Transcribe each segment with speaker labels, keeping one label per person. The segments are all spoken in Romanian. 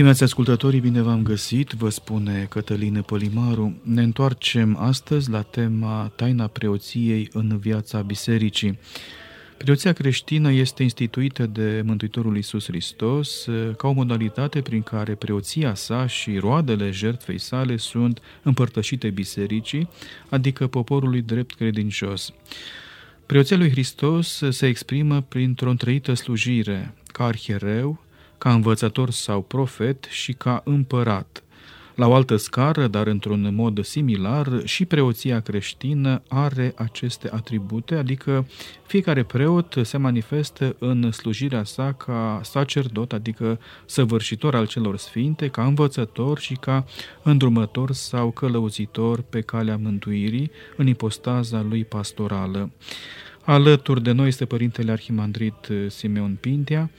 Speaker 1: Stimați ascultătorii, bine v-am găsit, vă spune Cătălină Polimaru. Ne întoarcem astăzi la tema taina preoției în viața bisericii. Preoția creștină este instituită de Mântuitorul Iisus Hristos eh, ca o modalitate prin care preoția sa și roadele jertfei sale sunt împărtășite bisericii, adică poporului drept credincios. Preoția lui Hristos se exprimă printr-o întrăită slujire, ca arhiereu, ca învățător sau profet și ca împărat. La o altă scară, dar într-un mod similar, și preoția creștină are aceste atribute, adică fiecare preot se manifestă în slujirea sa ca sacerdot, adică săvârșitor al celor sfinte, ca învățător și ca îndrumător sau călăuzitor pe calea mântuirii în ipostaza lui pastorală. Alături de noi este Părintele Arhimandrit uh, Simeon Pintea,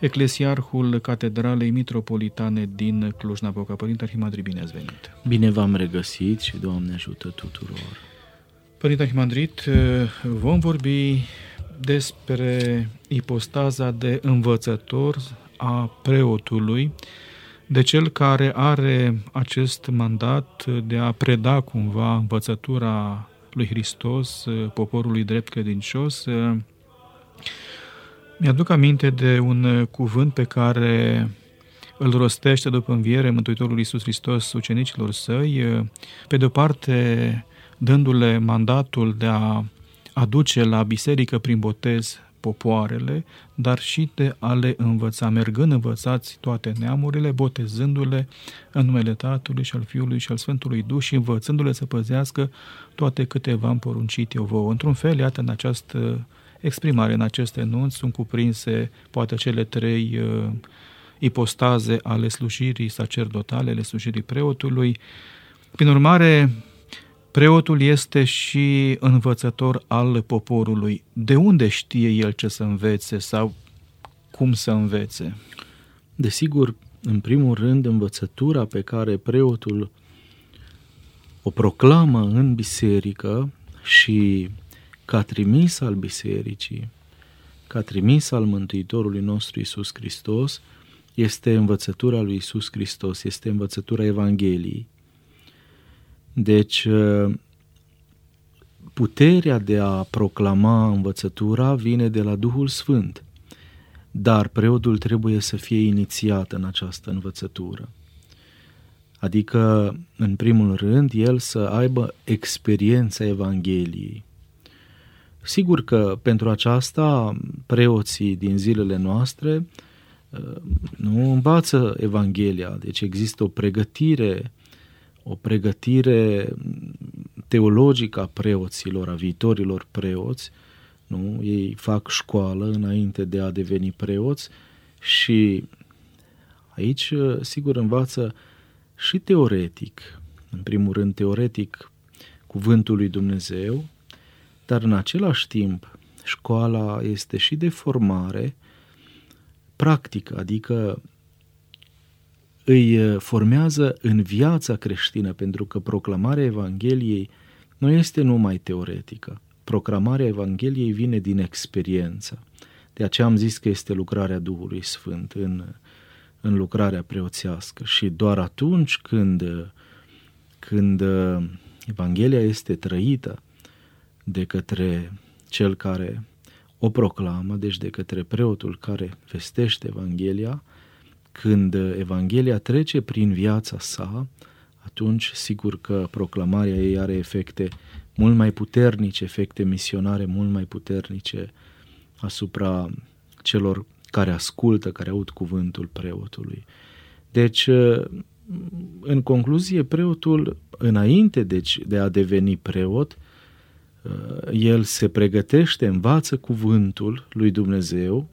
Speaker 1: eclesiarhul Catedralei Mitropolitane din Cluj-Napoca. Părinte Arhimandrit, bine ați venit!
Speaker 2: Bine v-am regăsit și Doamne ajută tuturor!
Speaker 1: Părinte Arhimandrit, uh, vom vorbi despre ipostaza de învățător a preotului, de cel care are acest mandat de a preda cumva învățătura lui Hristos, uh, poporului drept credincios, uh, mi-aduc aminte de un uh, cuvânt pe care îl rostește după înviere Mântuitorul Iisus Hristos ucenicilor săi, pe de o parte dându-le mandatul de a aduce la biserică prin botez popoarele, dar și de a le învăța, mergând învățați toate neamurile, botezându-le în numele Tatălui și al Fiului și al Sfântului Duh și învățându-le să păzească toate câte v-am poruncit eu vouă. Într-un fel, iată, în această exprimare, în acest enunț, sunt cuprinse poate cele trei uh, ipostaze ale slujirii sacerdotale, ale slujirii preotului. Prin urmare, Preotul este și învățător al poporului. De unde știe el ce să învețe sau cum să învețe?
Speaker 2: Desigur, în primul rând, învățătura pe care preotul o proclamă în biserică și ca trimis al bisericii, ca trimis al Mântuitorului nostru Isus Hristos, este învățătura lui Isus Hristos, este învățătura Evangheliei. Deci, uh, puterea de a proclama învățătura vine de la Duhul Sfânt, dar preotul trebuie să fie inițiat în această învățătură. Adică, în primul rând, el să aibă experiența Evangheliei. Sigur că pentru aceasta preoții din zilele noastre uh, nu învață Evanghelia, deci există o pregătire o pregătire teologică a preoților, a viitorilor preoți, nu? Ei fac școală înainte de a deveni preoți și aici, sigur, învață și teoretic, în primul rând teoretic, cuvântul lui Dumnezeu, dar în același timp școala este și de formare practică, adică îi uh, formează în viața creștină, pentru că proclamarea Evangheliei nu este numai teoretică. Proclamarea Evangheliei vine din experiență. De aceea am zis că este lucrarea Duhului Sfânt în, în lucrarea preoțească și doar atunci când, când uh, Evanghelia este trăită de către cel care o proclamă, deci de către preotul care vestește Evanghelia, când Evanghelia trece prin viața sa, atunci sigur că proclamarea ei are efecte mult mai puternice, efecte misionare mult mai puternice asupra celor care ascultă, care aud cuvântul preotului. Deci, în concluzie, preotul, înainte deci, de a deveni preot, el se pregătește, învață cuvântul lui Dumnezeu,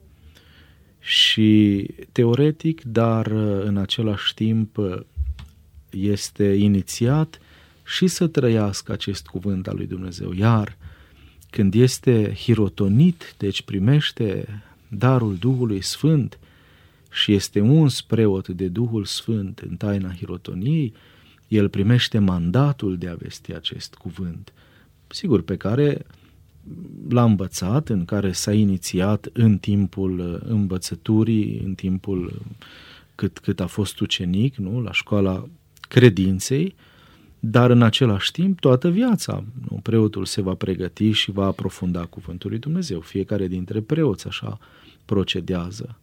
Speaker 2: și teoretic, dar în același timp este inițiat și să trăiască acest cuvânt al lui Dumnezeu. Iar când este hirotonit, deci primește darul Duhului Sfânt și este uns preot de Duhul Sfânt în taina hirotoniei, el primește mandatul de a vesti acest cuvânt, sigur, pe care l-a învățat, în care s-a inițiat în timpul învățăturii, în timpul cât, cât a fost ucenic, nu? la școala credinței, dar în același timp toată viața. Nu? Preotul se va pregăti și va aprofunda cuvântul lui Dumnezeu. Fiecare dintre preoți așa procedează.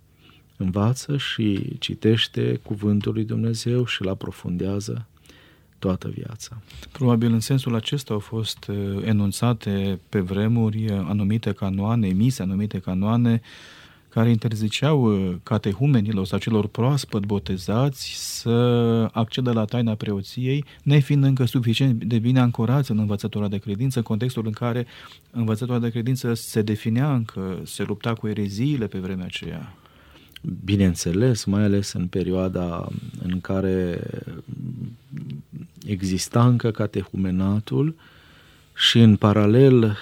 Speaker 2: Învață și citește cuvântul lui Dumnezeu și îl aprofundează toată viața.
Speaker 1: Probabil în sensul acesta au fost uh, enunțate pe vremuri uh, anumite canoane, emise anumite canoane, care interziceau uh, catehumenilor sau celor proaspăt botezați să accedă la taina preoției, nefiind încă suficient de bine ancorați în învățătura de credință, în contextul în care învățătura de credință se definea încă, se lupta cu ereziile pe vremea aceea.
Speaker 2: Bineînțeles, mai ales în perioada în care exista încă catehumenatul și în paralel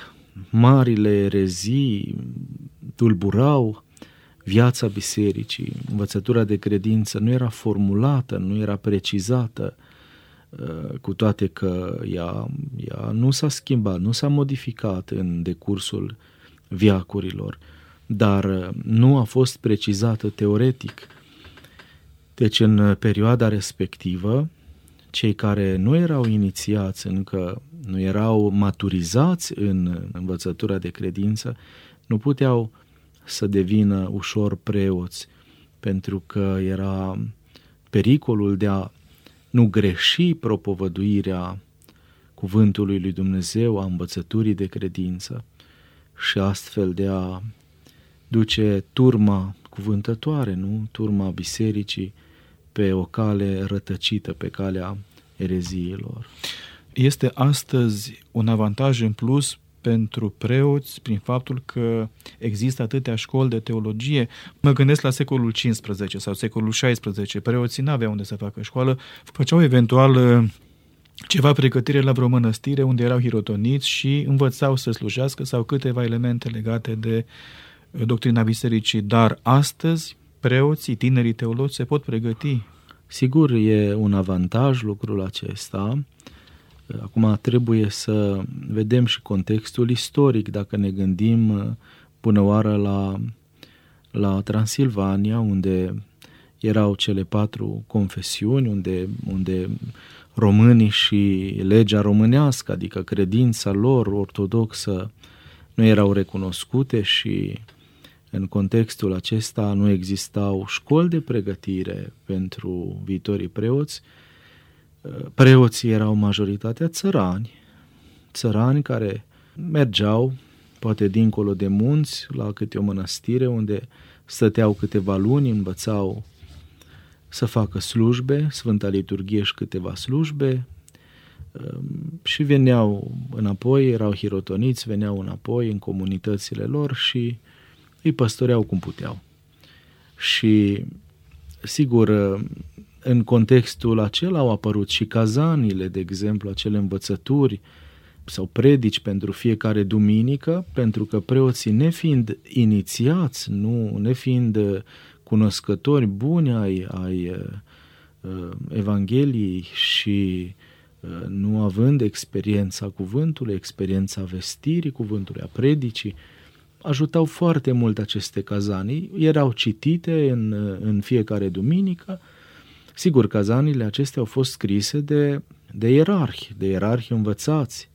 Speaker 2: marile erezii tulburau viața bisericii, învățătura de credință nu era formulată, nu era precizată, uh, cu toate că ea, ea nu s-a schimbat, nu s-a modificat în decursul viacurilor, dar uh, nu a fost precizată teoretic. Deci în perioada respectivă, cei care nu erau inițiați încă, nu erau maturizați în învățătura de credință, nu puteau să devină ușor preoți, pentru că era pericolul de a nu greși propovăduirea cuvântului lui Dumnezeu, a învățăturii de credință și astfel de a duce turma cuvântătoare, nu? Turma bisericii pe o cale rătăcită, pe calea ereziilor.
Speaker 1: Este astăzi un avantaj în plus pentru preoți prin faptul că există atâtea școli de teologie. Mă gândesc la secolul XV sau secolul XVI. Preoții n-aveau unde să facă școală, făceau eventual uh, ceva pregătire la vreo mănăstire unde erau hirotoniți și învățau să slujească sau câteva elemente legate de uh, doctrina bisericii. Dar astăzi preoții, tinerii teologi se pot pregăti.
Speaker 2: Sigur, e un avantaj lucrul acesta, Acum trebuie să vedem și contextul istoric, dacă ne gândim uh, până oară la, la Transilvania, unde erau cele patru confesiuni, unde, unde românii și legea românească, adică credința lor ortodoxă, nu erau recunoscute și în contextul acesta nu existau școli de pregătire pentru viitorii preoți, preoții erau majoritatea țărani, țărani care mergeau, poate dincolo de munți, la câte o mănăstire unde stăteau câteva luni, învățau să facă slujbe, Sfânta Liturghie și câteva slujbe um, și veneau înapoi, erau hirotoniți, veneau înapoi în comunitățile lor și îi păstoreau cum puteau. Și sigur, în contextul acela au apărut și cazanile, de exemplu, acele învățături sau predici pentru fiecare duminică, pentru că preoții, nefiind inițiați, nu, nefiind uh, cunoscători buni ai, ai uh, uh, Evangheliei și uh, nu având experiența cuvântului, experiența vestirii cuvântului, a predicii, ajutau foarte mult aceste cazanii, erau citite în, uh, în fiecare duminică, Sigur, cazanile acestea au fost scrise de, de ierarhi, de ierarhi învățați.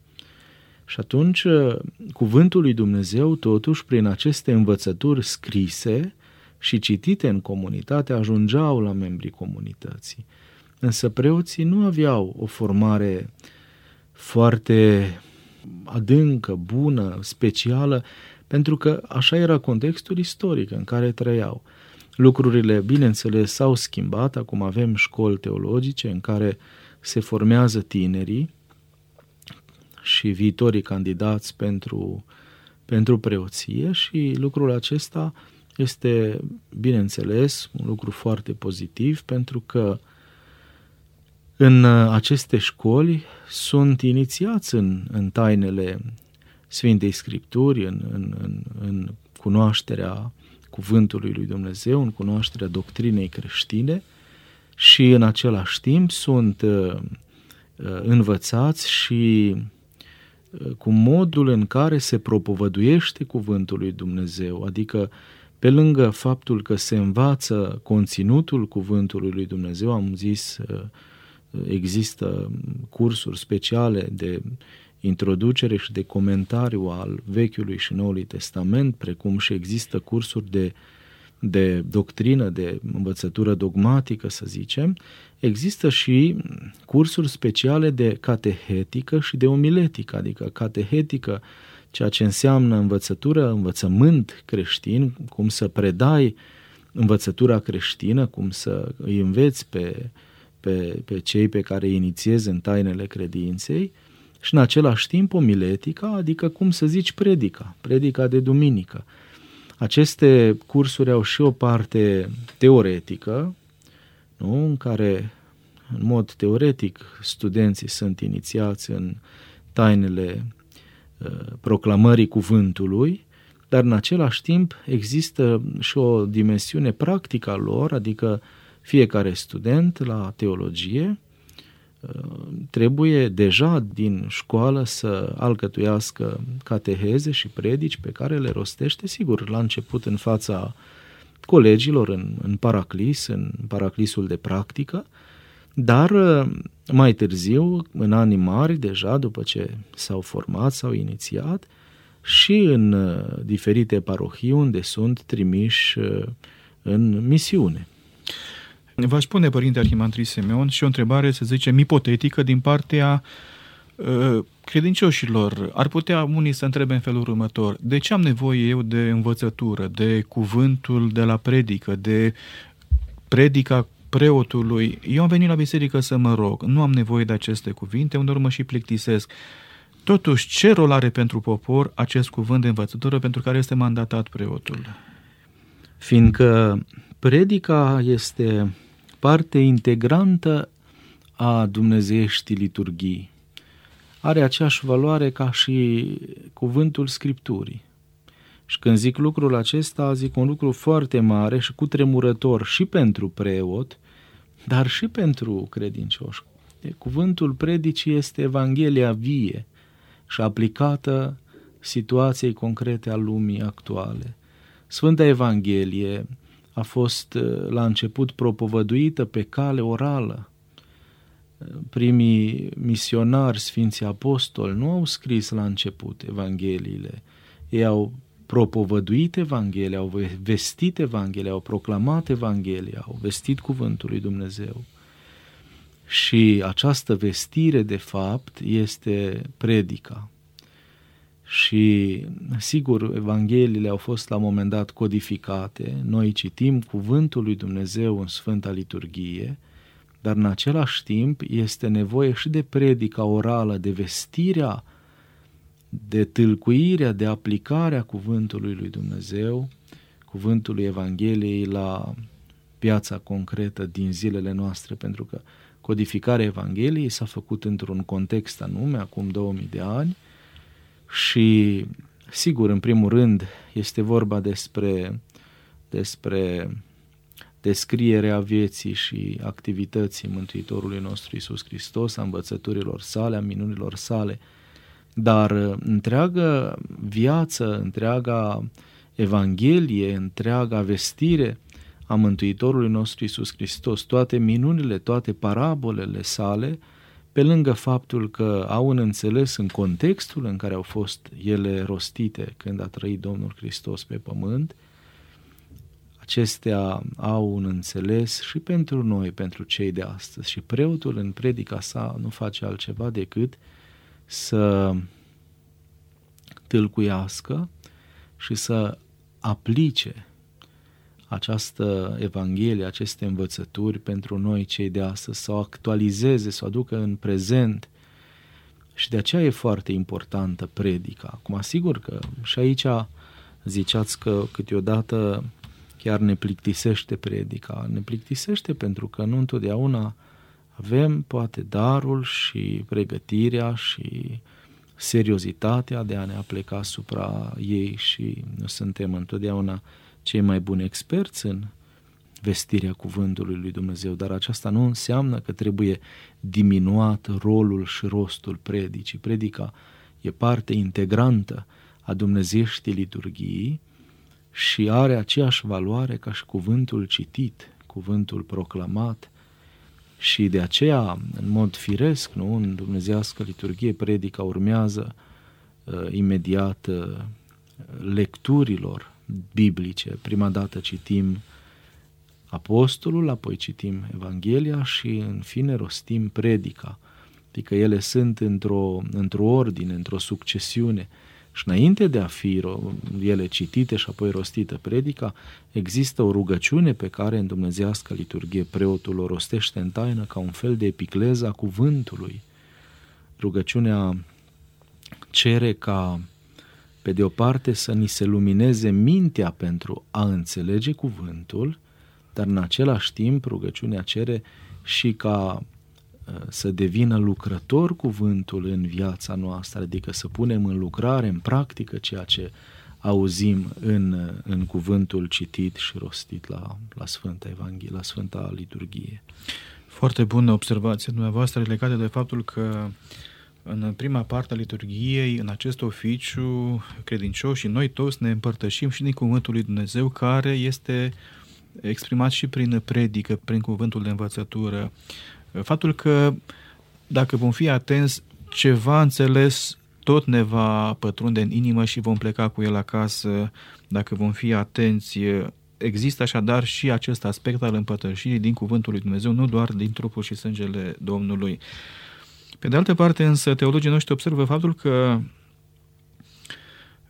Speaker 2: Și atunci, uh, cuvântul lui Dumnezeu, totuși, prin aceste învățături scrise și citite în comunitate, ajungeau la membrii comunității. Însă preoții nu aveau o formare foarte adâncă, bună, specială, pentru că așa era contextul istoric în care trăiau. Lucrurile, bineînțeles, s-au schimbat. Acum avem școli teologice în care se formează tinerii și viitorii candidați pentru, pentru preoție și lucrul acesta este, bineînțeles, un lucru foarte pozitiv pentru că în aceste școli sunt inițiați în, în tainele Sfintei Scripturi, în, în, în, în cunoașterea cuvântului lui Dumnezeu, în cunoașterea doctrinei creștine și în același timp sunt uh, uh, învățați și cu modul în care se propovăduiește cuvântul lui Dumnezeu, adică pe lângă faptul că se învață conținutul cuvântului lui Dumnezeu, am zis, există cursuri speciale de introducere și de comentariu al Vechiului și Noului Testament, precum și există cursuri de, de doctrină, de învățătură dogmatică, să zicem, există și cursuri speciale de catehetică și de omiletică, adică catehetică, ceea ce înseamnă învățătură, învățământ creștin, cum să predai învățătura creștină, cum să îi înveți pe, pe, pe cei pe care îi inițiezi în tainele credinței, și în același timp omiletica, adică cum să zici predica, predica de duminică. Aceste cursuri au și o parte teoretică, nu? în care în mod teoretic studenții sunt inițiați în tainele uh, proclamării cuvântului, dar în același timp există și o dimensiune practică a lor, adică fiecare student la teologie trebuie deja din școală să alcătuiască cateheze și predici pe care le rostește, sigur, la început în fața colegilor, în, în paraclis, în paraclisul de practică, dar mai târziu, în anii mari, deja după ce s-au format, s-au inițiat, și în diferite parohii unde sunt trimiși în misiune.
Speaker 1: V-aș pune, Părinte Arhimandrit Simeon, și o întrebare, să zicem, ipotetică din partea uh, credincioșilor. Ar putea unii să întrebe în felul următor, de ce am nevoie eu de învățătură, de cuvântul de la predică, de predica preotului? Eu am venit la biserică să mă rog, nu am nevoie de aceste cuvinte, unde mă și plictisesc. Totuși, ce rol are pentru popor acest cuvânt de învățătură pentru care este mandatat preotul?
Speaker 2: Fiindcă predica este parte integrantă a dumnezeieștii liturghii. Are aceeași valoare ca și cuvântul Scripturii. Și când zic lucrul acesta, zic un lucru foarte mare și cu tremurător și pentru preot, dar și pentru credincioși. Cuvântul predicii este Evanghelia vie și aplicată situației concrete a lumii actuale. Sfânta Evanghelie a fost uh, la început propovăduită pe cale orală. Primii misionari, Sfinții Apostoli, nu au scris la început Evangheliile. Ei au propovăduit Evanghelia, au vestit Evanghelia, au proclamat Evanghelia, au vestit Cuvântul lui Dumnezeu. Și această vestire, de fapt, este predica. Și, sigur, Evangheliile au fost la un moment dat codificate, noi citim cuvântul lui Dumnezeu în Sfânta Liturghie, dar în același timp este nevoie și de predica orală, de vestirea, de tâlcuirea, de aplicarea cuvântului lui Dumnezeu, cuvântului Evangheliei la viața concretă din zilele noastre, pentru că codificarea Evangheliei s-a făcut într-un context anume, acum 2000 de ani, și, sigur, în primul rând, este vorba despre, despre descrierea vieții și activității Mântuitorului nostru Isus Hristos, a învățăturilor sale, a minunilor sale, dar întreaga viață, întreaga Evanghelie, întreaga vestire a Mântuitorului nostru Isus Hristos, toate minunile, toate parabolele sale, pe lângă faptul că au un înțeles în contextul în care au fost ele rostite când a trăit Domnul Hristos pe pământ, acestea au un înțeles și pentru noi, pentru cei de astăzi. Și preotul în predica sa nu face altceva decât să tâlcuiască și să aplice această Evanghelie, aceste învățături pentru noi cei de astăzi, să o actualizeze, să o aducă în prezent. Și de aceea e foarte importantă predica. Acum, asigur că și aici ziceați că câteodată chiar ne plictisește predica. Ne plictisește pentru că nu întotdeauna avem poate darul și pregătirea și seriozitatea de a ne apleca asupra ei și nu suntem întotdeauna cei mai buni experți în vestirea cuvântului lui Dumnezeu, dar aceasta nu înseamnă că trebuie diminuat rolul și rostul predicii. Predica e parte integrantă a dumnezeieștii liturghiei și are aceeași valoare ca și cuvântul citit, cuvântul proclamat și de aceea, în mod firesc, nu, în dumnezească liturghie, predica urmează uh, imediat uh, lecturilor biblice. Prima dată citim apostolul, apoi citim Evanghelia și în fine rostim predica. Adică ele sunt într-o, într-o ordine, într-o succesiune. Și înainte de a fi ele citite și apoi rostite predica, există o rugăciune pe care în dumnezească liturghie preotul o rostește în taină ca un fel de epicleză a cuvântului. Rugăciunea cere ca pe de o parte să ni se lumineze mintea pentru a înțelege cuvântul, dar în același timp rugăciunea cere și ca uh, să devină lucrător cuvântul în viața noastră, adică să punem în lucrare, în practică ceea ce auzim în, uh, în cuvântul citit și rostit la, la Sfânta Evanghelie, la Sfânta Liturghie.
Speaker 1: Foarte bună observație dumneavoastră legată de faptul că în prima parte a liturgiei, în acest oficiu, credincioși și noi toți ne împărtășim și din Cuvântul lui Dumnezeu, care este exprimat și prin predică, prin cuvântul de învățătură. Faptul că dacă vom fi atenți, ceva înțeles tot ne va pătrunde în inimă și vom pleca cu el acasă dacă vom fi atenți. Există așadar și acest aspect al împărtășirii din cuvântul lui Dumnezeu, nu doar din trupul și sângele Domnului. Pe de altă parte, însă, teologii noștri observă faptul că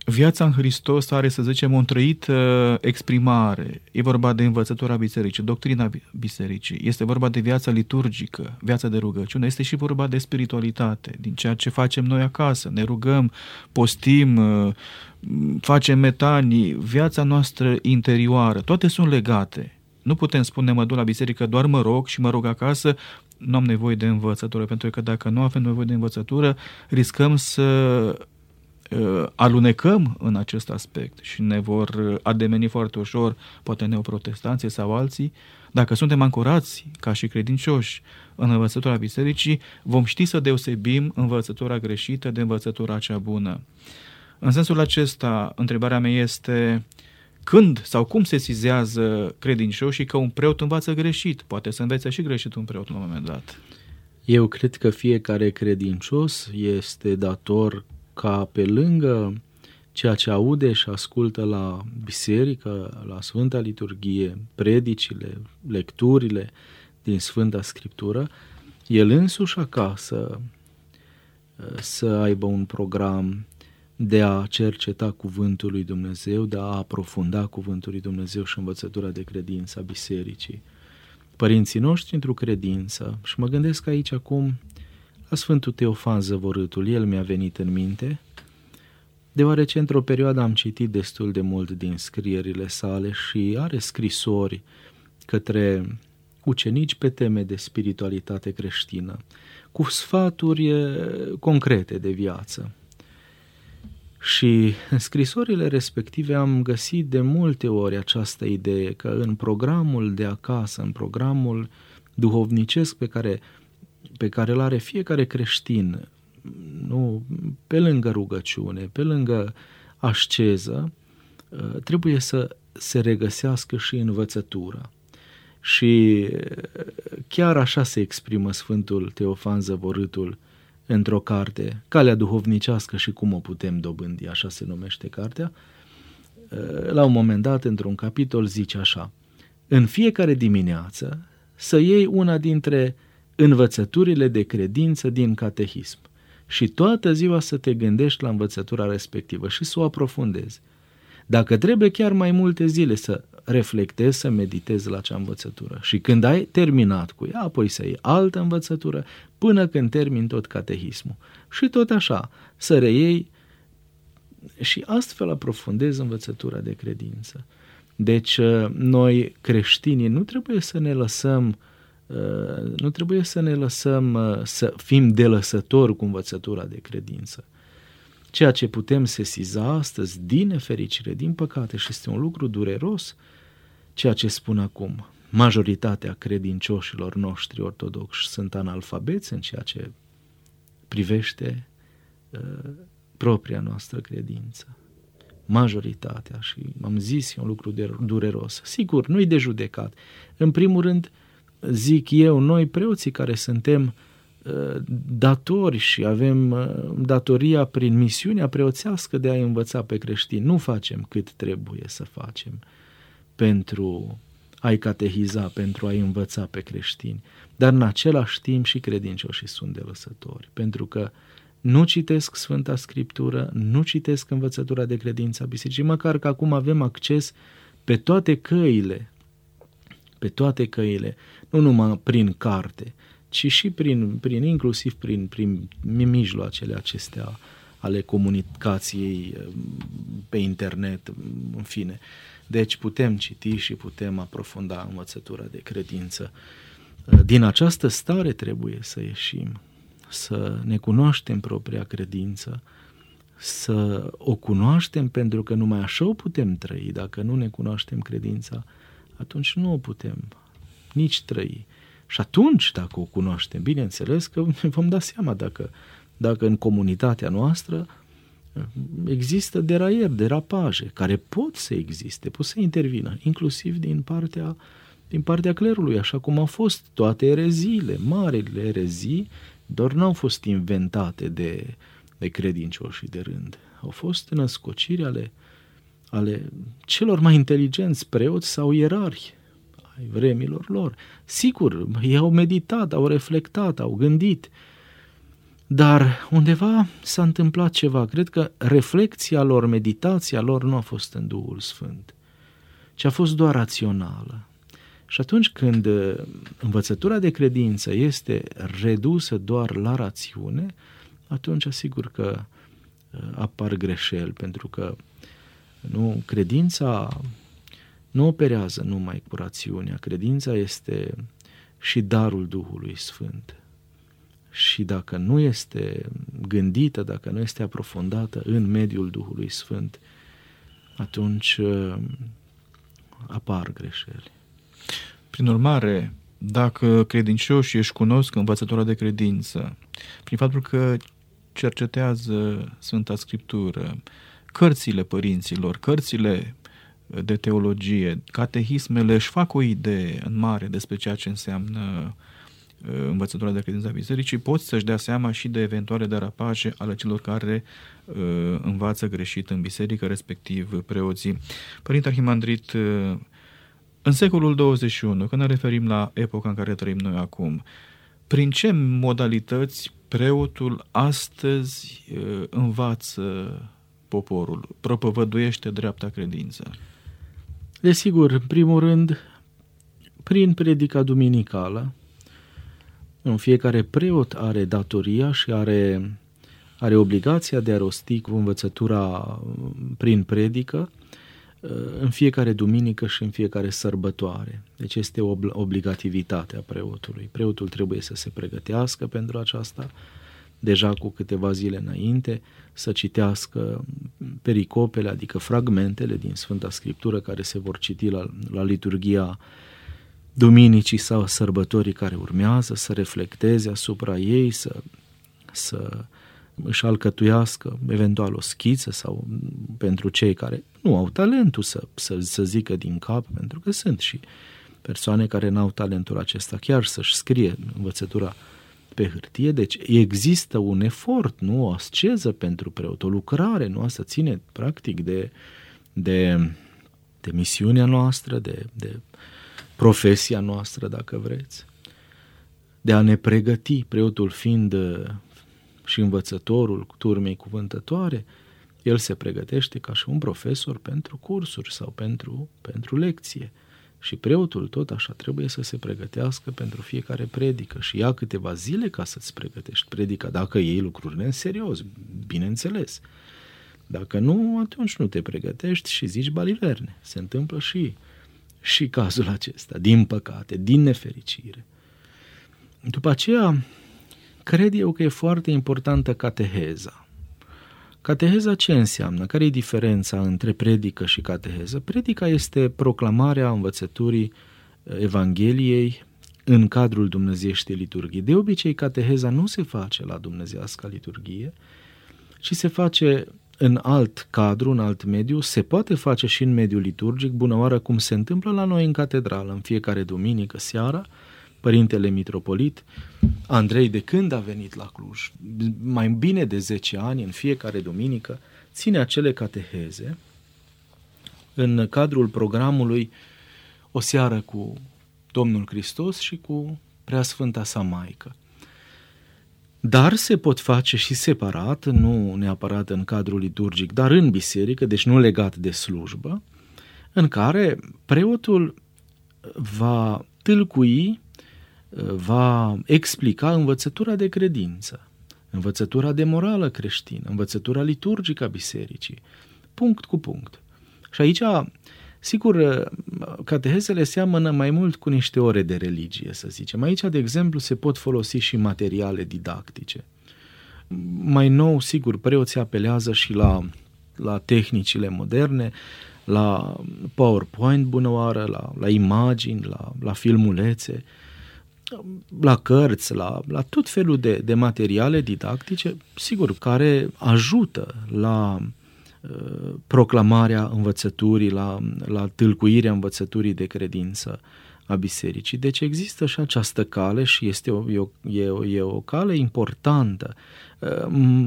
Speaker 1: viața în Hristos are, să zicem, o întrăită exprimare. E vorba de învățătura bisericii, doctrina bisericii, este vorba de viața liturgică, viața de rugăciune, este și vorba de spiritualitate, din ceea ce facem noi acasă. Ne rugăm, postim, facem metanii, viața noastră interioară, toate sunt legate. Nu putem spune mă duc la biserică, doar mă rog și mă rog acasă, nu am nevoie de învățătură, pentru că dacă nu avem nevoie de învățătură, riscăm să uh, alunecăm în acest aspect și ne vor ademeni foarte ușor, poate neoprotestanții sau alții. Dacă suntem ancorați ca și credincioși în învățătura bisericii, vom ști să deosebim învățătura greșită de învățătura cea bună. În sensul acesta, întrebarea mea este când sau cum se sizează credincioșii că un preot învață greșit? Poate să învețe și greșit un preot la un moment dat.
Speaker 2: Eu cred că fiecare credincios este dator ca pe lângă ceea ce aude și ascultă la biserică, la Sfânta Liturghie, predicile, lecturile din Sfânta Scriptură, el însuși acasă să aibă un program de a cerceta cuvântul lui Dumnezeu, de a aprofunda cuvântul lui Dumnezeu și învățătura de credință a bisericii. Părinții noștri într-o credință, și mă gândesc aici acum la Sfântul Teofan Zăvorâtul, el mi-a venit în minte, deoarece într-o perioadă am citit destul de mult din scrierile sale și are scrisori către ucenici pe teme de spiritualitate creștină, cu sfaturi concrete de viață. Și în scrisorile respective am găsit de multe ori această idee că în programul de acasă, în programul duhovnicesc pe care, pe care îl are fiecare creștin, nu, pe lângă rugăciune, pe lângă asceză, trebuie să se regăsească și învățătura. Și chiar așa se exprimă Sfântul Teofan Zăvorâtul într-o carte, Calea duhovnicească și cum o putem dobândi, așa se numește cartea, uh, la un moment dat, într-un capitol, zice așa, în fiecare dimineață să iei una dintre învățăturile de credință din catehism și toată ziua să te gândești la învățătura respectivă și să o aprofundezi. Dacă trebuie chiar mai multe zile să reflectezi, să meditezi la acea învățătură. Și când ai terminat cu ea, apoi să iei altă învățătură, până când termin tot catehismul. Și tot așa, să reiei și astfel aprofundezi învățătura de credință. Deci, uh, noi creștinii nu trebuie să ne lăsăm uh, nu trebuie să ne lăsăm uh, să fim delăsători cu învățătura de credință. ceea ce putem sesiza astăzi, din nefericire, din păcate, și este un lucru dureros, ceea ce spun acum. Majoritatea credincioșilor noștri ortodoxi sunt analfabeți în ceea ce privește uh, propria noastră credință. Majoritatea, și am zis, e un lucru de, dureros. Sigur, nu-i de judecat. În primul rând, zic eu, noi preoții care suntem uh, datori și avem uh, datoria prin misiunea preoțească de a învăța pe creștini. Nu facem cât trebuie să facem pentru a-i catehiza, pentru a-i învăța pe creștini. Dar în același timp și credincioșii sunt de lăsători, pentru că nu citesc Sfânta Scriptură, nu citesc învățătura de credință a bisericii, măcar că acum avem acces pe toate căile, pe toate căile, nu numai prin carte, ci și prin, prin inclusiv prin, prin mijloacele acestea ale comunicației pe internet, în fine. Deci putem citi și putem aprofunda învățătura de credință. Din această stare trebuie să ieșim, să ne cunoaștem propria credință, să o cunoaștem pentru că numai așa o putem trăi. Dacă nu ne cunoaștem credința, atunci nu o putem nici trăi. Și atunci, dacă o cunoaștem, bineînțeles că ne vom da seama dacă, dacă în comunitatea noastră există deraieri, derapaje, care pot să existe, pot să intervină, inclusiv din partea, din partea clerului, așa cum au fost toate ereziile, marile erezii, doar n-au fost inventate de, de credincioși de rând. Au fost născociri ale, ale celor mai inteligenți preoți sau ierarhi ai vremilor lor. Sigur, ei au meditat, au reflectat, au gândit, dar undeva s-a întâmplat ceva. Cred că reflexia lor, meditația lor nu a fost în Duhul Sfânt, ci a fost doar rațională. Și atunci când uh, învățătura de credință este redusă doar la rațiune, atunci asigur că uh, apar greșeli, pentru că nu, credința nu operează numai cu rațiunea, credința este și darul Duhului Sfânt și dacă nu este gândită, dacă nu este aprofundată în mediul Duhului Sfânt, atunci uh, apar greșeli.
Speaker 1: Prin urmare, dacă credincioșii își cunosc învățătura de credință, prin faptul că cercetează Sfânta Scriptură, cărțile părinților, cărțile de teologie, catehismele își fac o idee în mare despre ceea ce înseamnă Uh, învățătura de credință a bisericii, poți să-și dea seama și de eventuale derapaje ale celor care uh, învață greșit în biserică, respectiv preoții. Părinte Arhimandrit, uh, în secolul 21, când ne referim la epoca în care trăim noi acum, prin ce modalități preotul astăzi uh, învață poporul, propovăduiește dreapta credință?
Speaker 2: Desigur, în primul rând, prin predica duminicală, în fiecare preot are datoria și are, are obligația de a rosti cu învățătura prin predică uh, în fiecare duminică și în fiecare sărbătoare. Deci este o obligativitatea preotului. Preotul trebuie să se pregătească pentru aceasta deja cu câteva zile înainte, să citească pericopele, adică fragmentele din Sfânta Scriptură care se vor citi la, la liturgia duminicii sau sărbătorii care urmează, să reflecteze asupra ei, să, să își alcătuiască eventual o schiță sau pentru cei care nu au talentul să, să, să zică din cap, pentru că sunt și persoane care n-au talentul acesta chiar să-și scrie învățătura pe hârtie, deci există un efort, nu o asceză pentru preot, o lucrare, nu? Asta ține practic de, de, de misiunea noastră, de, de profesia noastră, dacă vreți, de a ne pregăti, preotul fiind uh, și învățătorul turmei cuvântătoare, el se pregătește ca și un profesor pentru cursuri sau pentru, pentru lecție. Și preotul tot așa trebuie să se pregătească pentru fiecare predică și ia câteva zile ca să-ți pregătești predica, dacă iei lucrurile în serios, bineînțeles. Dacă nu, atunci nu te pregătești și zici baliverne. Se întâmplă și și cazul acesta, din păcate, din nefericire. După aceea, cred eu că e foarte importantă cateheza. Cateheza ce înseamnă? Care e diferența între predică și cateheză? Predica este proclamarea învățăturii Evangheliei în cadrul dumnezeieștii liturghii. De obicei, cateheza nu se face la dumnezească liturghie, ci se face în alt cadru, în alt mediu, se poate face și în mediul liturgic, bună oară cum se întâmplă la noi în catedrală, în fiecare duminică seara, Părintele Mitropolit, Andrei de când a venit la Cluj, mai bine de 10 ani, în fiecare duminică, ține acele cateheze în cadrul programului O seară cu Domnul Hristos și cu Preasfânta sa Maică. Dar se pot face și separat, nu neapărat în cadrul liturgic, dar în biserică, deci nu legat de slujbă, în care preotul va tâlcui, va explica învățătura de credință, învățătura de morală creștină, învățătura liturgică a bisericii, punct cu punct. Și aici Sigur, uh, catehezele seamănă mai mult cu niște ore de religie, să zicem. Aici, de exemplu, se pot folosi și materiale didactice. Mai nou, sigur, preoții apelează și la, la tehnicile moderne, la PowerPoint bună oară, la, la imagini, la, la filmulețe, la cărți, la, la tot felul de, de materiale didactice, sigur, care ajută la proclamarea învățăturii, la, la tâlcuirea învățăturii de credință a bisericii. Deci există și această cale și este o, e, o, e, o, e o cale importantă.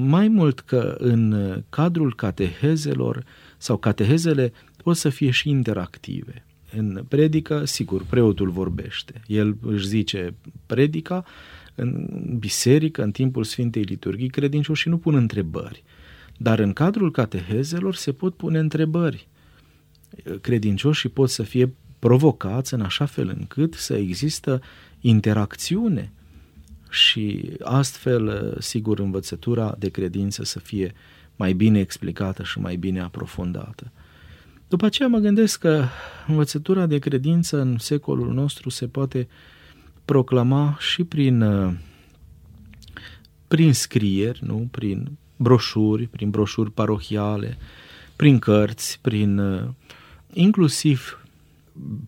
Speaker 2: Mai mult că în cadrul catehezelor sau catehezele pot să fie și interactive. În predică, sigur, preotul vorbește. El își zice predica, în biserică, în timpul Sfintei Liturghii, credincioșii nu pun întrebări. Dar în cadrul catehezelor se pot pune întrebări. Credincioșii pot să fie provocați în așa fel încât să există interacțiune și astfel, sigur, învățătura de credință să fie mai bine explicată și mai bine aprofundată. După aceea mă gândesc că învățătura de credință în secolul nostru se poate proclama și prin, prin scrieri, nu? prin broșuri, prin broșuri parohiale, prin cărți, prin uh, inclusiv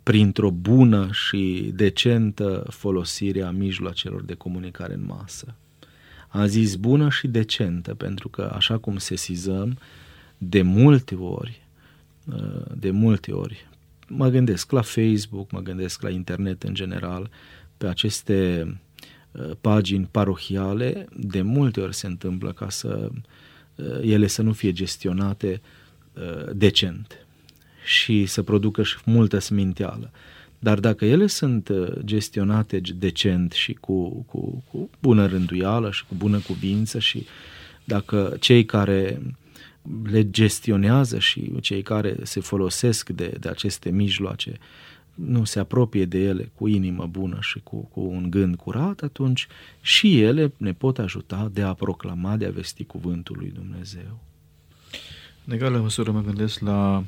Speaker 2: printr-o bună și decentă folosire a mijloacelor de comunicare în masă. Am zis bună și decentă, pentru că, așa cum sesizăm, de multe ori, uh, de multe ori, mă gândesc la Facebook, mă gândesc la internet în general, pe aceste Uh, pagini parohiale, de multe ori se întâmplă ca să uh, ele să nu fie gestionate uh, decent și să producă și multă sminteală. Dar dacă ele sunt gestionate decent și cu, cu, cu bună rânduială și cu bună cuvință și dacă cei care le gestionează și cei care se folosesc de, de aceste mijloace nu se apropie de ele cu inimă bună și cu, cu un gând curat, atunci și ele ne pot ajuta de a proclama, de a vesti cuvântul lui Dumnezeu.
Speaker 1: În egală măsură mă gândesc la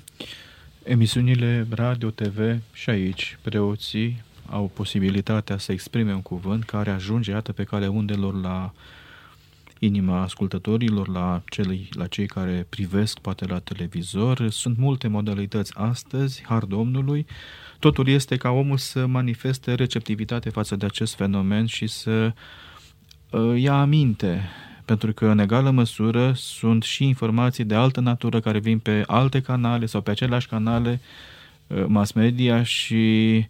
Speaker 1: emisiunile radio, TV și aici. Preoții au posibilitatea să exprime un cuvânt care ajunge, iată, pe calea undelor la inima ascultătorilor, la, cei, la cei care privesc poate la televizor. Sunt multe modalități astăzi, har Domnului, Totul este ca omul să manifeste receptivitate față de acest fenomen și să uh, ia aminte, pentru că în egală măsură sunt și informații de altă natură care vin pe alte canale sau pe aceleași canale uh, mass media și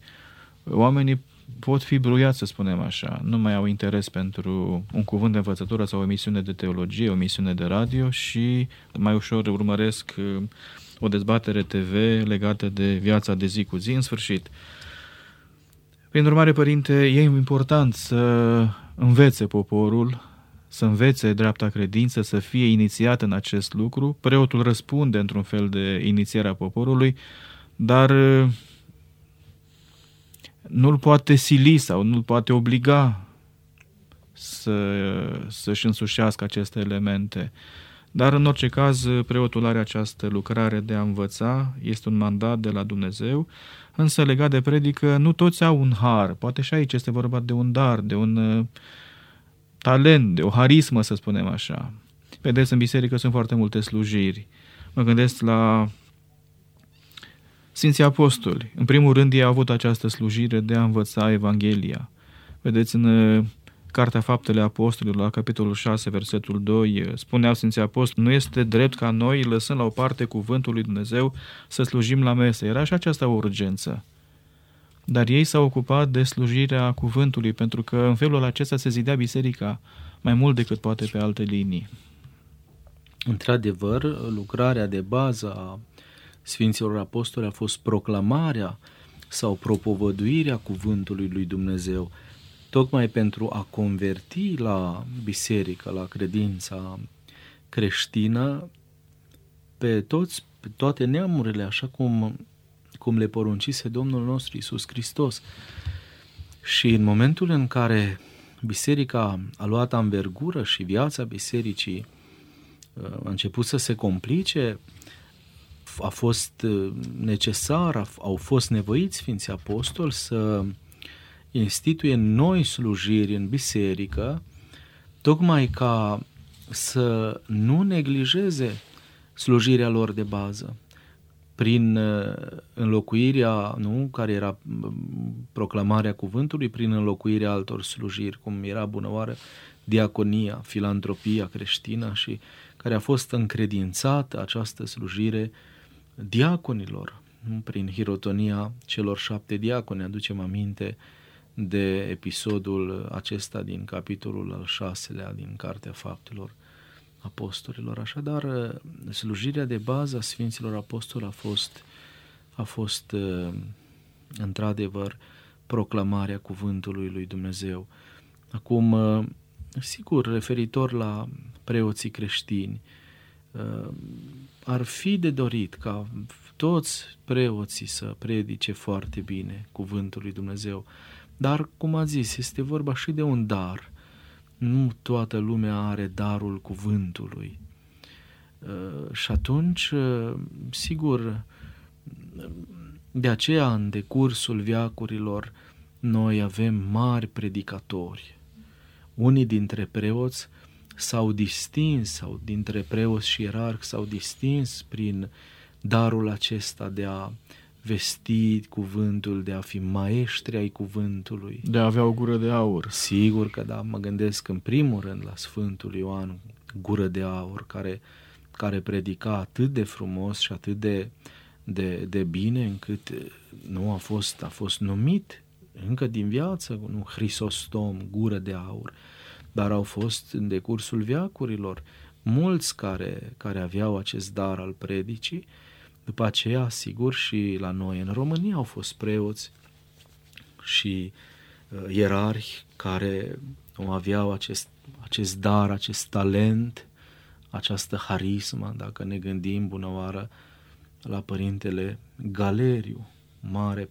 Speaker 1: oamenii pot fi bruiați, să spunem așa. Nu mai au interes pentru un cuvânt de învățătură sau o emisiune de teologie, o emisiune de radio și mai ușor urmăresc uh, o dezbatere TV legată de viața de zi cu zi, în sfârșit. Prin urmare, părinte, e important să învețe poporul, să învețe dreapta credință, să fie inițiat în acest lucru. Preotul răspunde într-un fel de inițierea poporului, dar nu-l poate sili sau nu-l poate obliga să, să-și însușească aceste elemente. Dar în orice caz, preotul are această lucrare de a învăța, este un mandat de la Dumnezeu, însă legat de predică, nu toți au un har. Poate și aici este vorba de un dar, de un uh, talent, de o harismă, să spunem așa. Vedeți, în biserică sunt foarte multe slujiri. Mă gândesc la Sfinții Apostoli. În primul rând, ei au avut această slujire de a învăța Evanghelia. Vedeți, în uh, Cartea Faptele Apostolilor, la capitolul 6, versetul 2, uh, spuneau Sfinții Apostoli, nu este drept ca noi, lăsând la o parte cuvântul lui Dumnezeu, să slujim la mese. Era și aceasta o urgență. Dar ei s-au ocupat de slujirea cuvântului, pentru că în felul acesta se zidea biserica mai mult decât poate pe alte linii.
Speaker 2: Într-adevăr, lucrarea de bază a Sfinților Apostoli a fost proclamarea sau propovăduirea cuvântului lui Dumnezeu, tocmai pentru a converti la biserică, la credința creștină, pe toți, pe toate neamurile, așa cum, cum le poruncise Domnul nostru Isus Hristos. Și în momentul în care biserica a luat învergură și viața bisericii uh, a început să se complice, a fost uh, necesar, au fost nevoiți Sfinții Apostoli să instituie noi slujiri în biserică, tocmai ca să nu neglijeze slujirea lor de bază. Prin uh, înlocuirea, nu, care era proclamarea cuvântului, prin înlocuirea altor slujiri, cum era bunăoară diaconia, filantropia creștină și care a fost încredințată această slujire diaconilor, prin hirotonia celor șapte diaconi. Aducem aminte de episodul acesta din capitolul al șaselea din Cartea Faptelor Apostolilor. Așadar, slujirea de bază a Sfinților Apostoli a fost, a fost într-adevăr proclamarea cuvântului lui Dumnezeu. Acum, sigur, referitor la preoții creștini, ar fi de dorit ca toți preoții să predice foarte bine cuvântul lui Dumnezeu, dar, cum a zis, este vorba și de un dar. Nu toată lumea are darul cuvântului. Uh, și atunci, uh, sigur, de aceea, în decursul viacurilor, noi avem mari predicatori. Unii dintre preoți s-au distins, sau dintre preoți și ierarhi s-au distins prin darul acesta de a vesti cuvântul, de a fi maestri ai cuvântului.
Speaker 1: De a avea o gură de aur.
Speaker 2: Sigur că da, mă gândesc în primul rând la Sfântul Ioan, gură de aur, care, care predica atât de frumos și atât de, de, de bine încât nu a fost, a fost numit încă din viață, nu Hristostom, gură de aur dar au fost în decursul viacurilor mulți care, care aveau acest dar al predicii. După aceea, sigur, și la noi în România au fost preoți și uh, ierarhi care aveau acest, acest dar, acest talent, această harismă, dacă ne gândim bună oară la părintele Galeriu, mare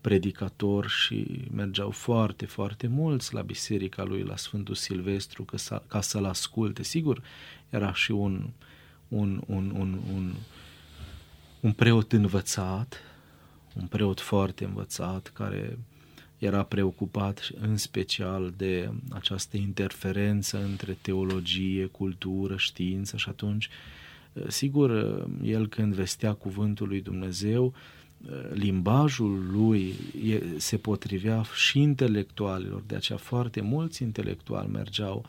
Speaker 2: predicator și mergeau foarte, foarte mulți la biserica lui, la Sfântul Silvestru, ca, să, ca să-l asculte. Sigur, era și un, un, un, un, un, un preot învățat, un preot foarte învățat, care era preocupat în special de această interferență între teologie, cultură, știință și atunci, sigur, el când vestea cuvântul lui Dumnezeu, limbajul lui se potrivea și intelectualilor, de aceea foarte mulți intelectuali mergeau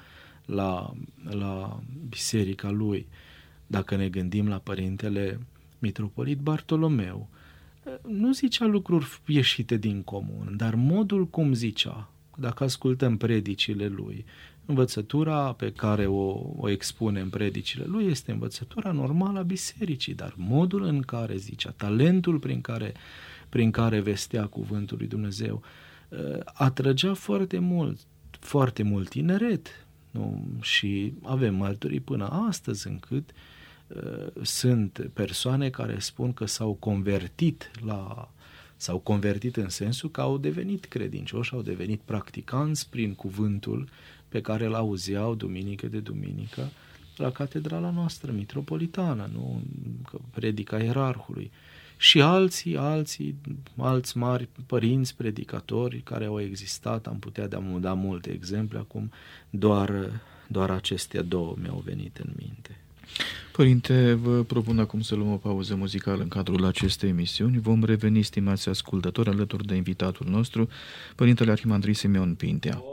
Speaker 2: la, la biserica lui. Dacă ne gândim la părintele mitropolit Bartolomeu, nu zicea lucruri ieșite din comun, dar modul cum zicea, dacă ascultăm predicile lui, învățătura pe care o, o expune în predicile lui este învățătura normală a bisericii, dar modul în care zicea, talentul prin care, prin care vestea cuvântul lui Dumnezeu, uh, atrăgea foarte mult, foarte mult tineret. Nu? Și avem mărturii până astăzi încât uh, sunt persoane care spun că s-au convertit la s-au convertit în sensul că au devenit credincioși, au devenit practicanți prin cuvântul pe care îl auzeau duminică de duminică la catedrala noastră mitropolitană, nu? Că predica ierarhului. Și alții, alții, alți mari părinți predicatori care au existat, am putea da, da multe exemple acum, doar, doar acestea două mi-au venit în minte.
Speaker 1: Părinte, vă propun acum să luăm o pauză muzicală în cadrul acestei emisiuni. Vom reveni, stimați ascultători, alături de invitatul nostru, Părintele Arhimandrii Simeon Pintea.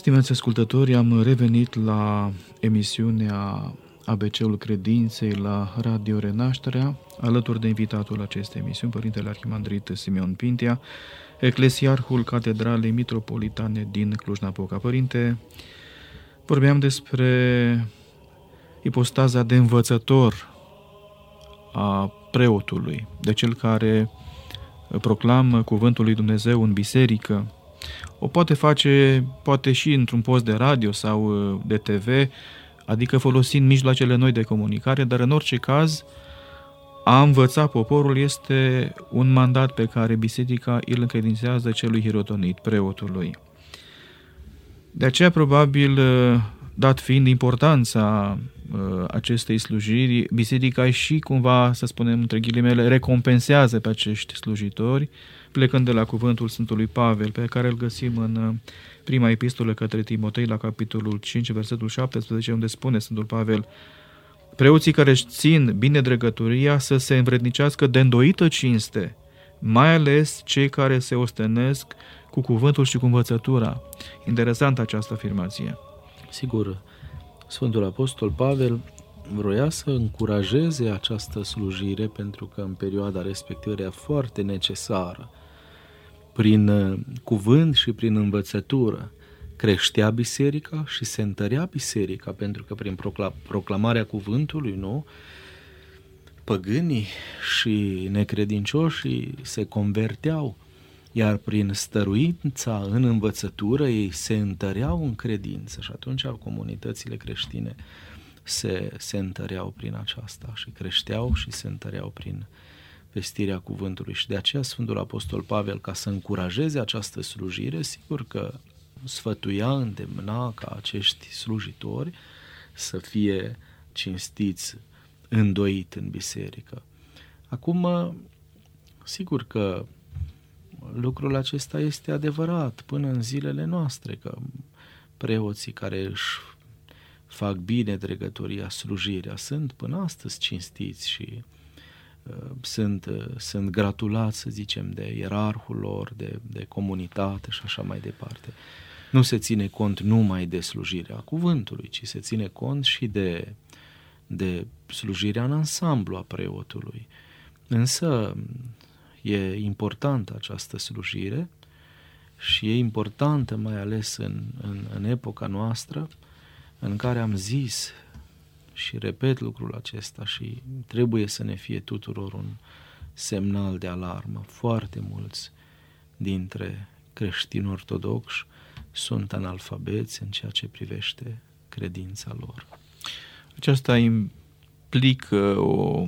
Speaker 1: Stimați ascultători, am revenit la emisiunea ABC-ul Credinței la Radio Renașterea, alături de invitatul acestei emisiuni, Părintele Arhimandrit Simeon Pintea, Eclesiarhul Catedralei Mitropolitane din Cluj-Napoca. Părinte, vorbeam despre ipostaza de învățător a preotului, de cel care proclamă cuvântul lui Dumnezeu în biserică, o poate face poate și într-un post de radio sau uh, de TV, adică folosind mijloacele noi de comunicare, dar în orice caz a învăța poporul este un mandat pe care biserica îl încredințează celui hirotonit, preotului. De aceea, probabil, uh, dat fiind importanța uh, acestei slujiri, biserica și cumva, să spunem între ghilimele, recompensează pe acești slujitori, plecând de la cuvântul Sfântului Pavel, pe care îl găsim în uh, prima epistolă către Timotei, la capitolul 5, versetul 17, unde spune Sfântul Pavel, Preoții care își țin bine dregătoria să se învrednicească de îndoită cinste, mai ales cei care se ostenesc cu cuvântul și cu învățătura. Interesantă această afirmație.
Speaker 2: Sigur, Sfântul Apostol Pavel vroia să încurajeze această slujire pentru că în perioada respectivă era foarte necesară prin uh, cuvânt și prin învățătură. Creștea biserica și se întărea biserica, pentru că prin proclamarea cuvântului, nu, păgânii și necredincioșii se converteau, iar prin stăruința în învățătură ei se întăreau în credință și atunci comunitățile creștine se, se întăreau prin aceasta și creșteau și se întăreau prin uh, vestirea cuvântului și de aceea Sfântul Apostol Pavel, ca să încurajeze această slujire, sigur că sfătuia, îndemna ca acești slujitori să fie cinstiți, îndoit în biserică. Acum, sigur că lucrul acesta este adevărat până în zilele noastre, că preoții care își fac bine dregătoria, slujirea, sunt până astăzi cinstiți și Uh, sunt, uh, sunt gratulați, să zicem, de ierarhul lor, de, de comunitate și așa mai departe. Nu se ține cont numai de slujirea cuvântului, ci se ține cont și de, de slujirea în ansamblu a preotului. Însă e importantă această slujire și e importantă mai ales în, în, în epoca noastră în care am zis și repet lucrul acesta și trebuie să ne fie tuturor un semnal de alarmă. Foarte mulți dintre creștini ortodoxi sunt analfabeți în ceea ce privește credința lor.
Speaker 1: Aceasta implică o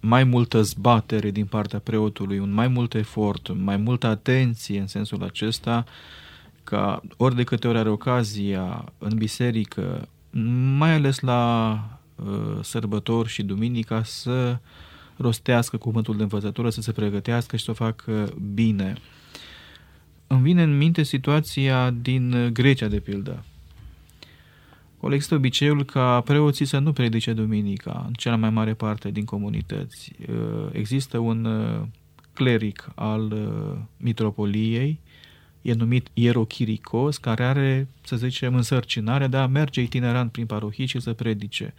Speaker 1: mai multă zbatere din partea preotului, un mai mult efort, mai multă atenție în sensul acesta, ca ori de câte ori are ocazia în biserică, mai ales la uh, sărbători și duminica, să rostească cuvântul de învățătură, să se pregătească și să o facă bine. Îmi vine în minte situația din Grecia, de pildă. Acolo există obiceiul ca preoții să nu predice duminica în cea mai mare parte din comunități. Uh, există un uh, cleric al uh, mitropoliei, e numit ierochiricos, care are, să zicem, însărcinarea de a merge itinerant prin parohii și să predice.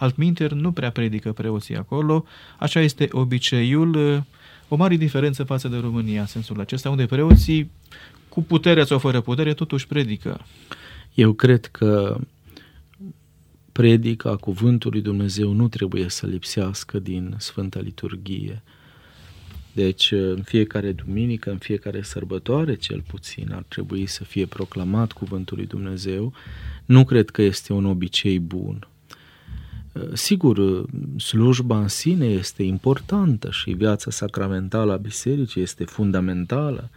Speaker 1: Altminteri nu prea predică preoții acolo, așa este obiceiul, o mare diferență față de România în sensul acesta, unde preoții, cu putere sau fără putere, totuși predică.
Speaker 2: Eu cred că predica cuvântului Dumnezeu nu trebuie să lipsească din Sfânta Liturghie. Deci, în fiecare duminică, în fiecare sărbătoare, cel puțin, ar trebui să fie proclamat cuvântul lui Dumnezeu. Nu cred că este un obicei bun. Sigur, slujba în sine este importantă și viața sacramentală a bisericii este fundamentală,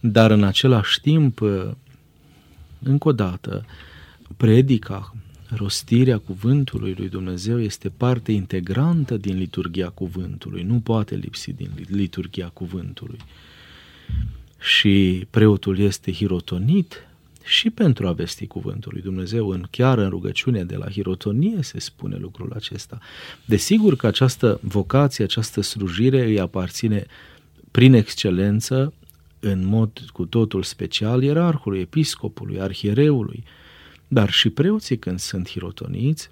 Speaker 2: dar în același timp, încă o dată, predica rostirea cuvântului lui Dumnezeu este parte integrantă din liturgia cuvântului, nu poate lipsi din liturgia cuvântului. Și preotul este hirotonit și pentru a vesti cuvântul lui Dumnezeu, în, chiar în rugăciunea de la hirotonie se spune lucrul acesta. Desigur că această vocație, această slujire îi aparține prin excelență, în mod cu totul special, ierarhului, episcopului, arhiereului, dar și preoții când sunt hirotoniți,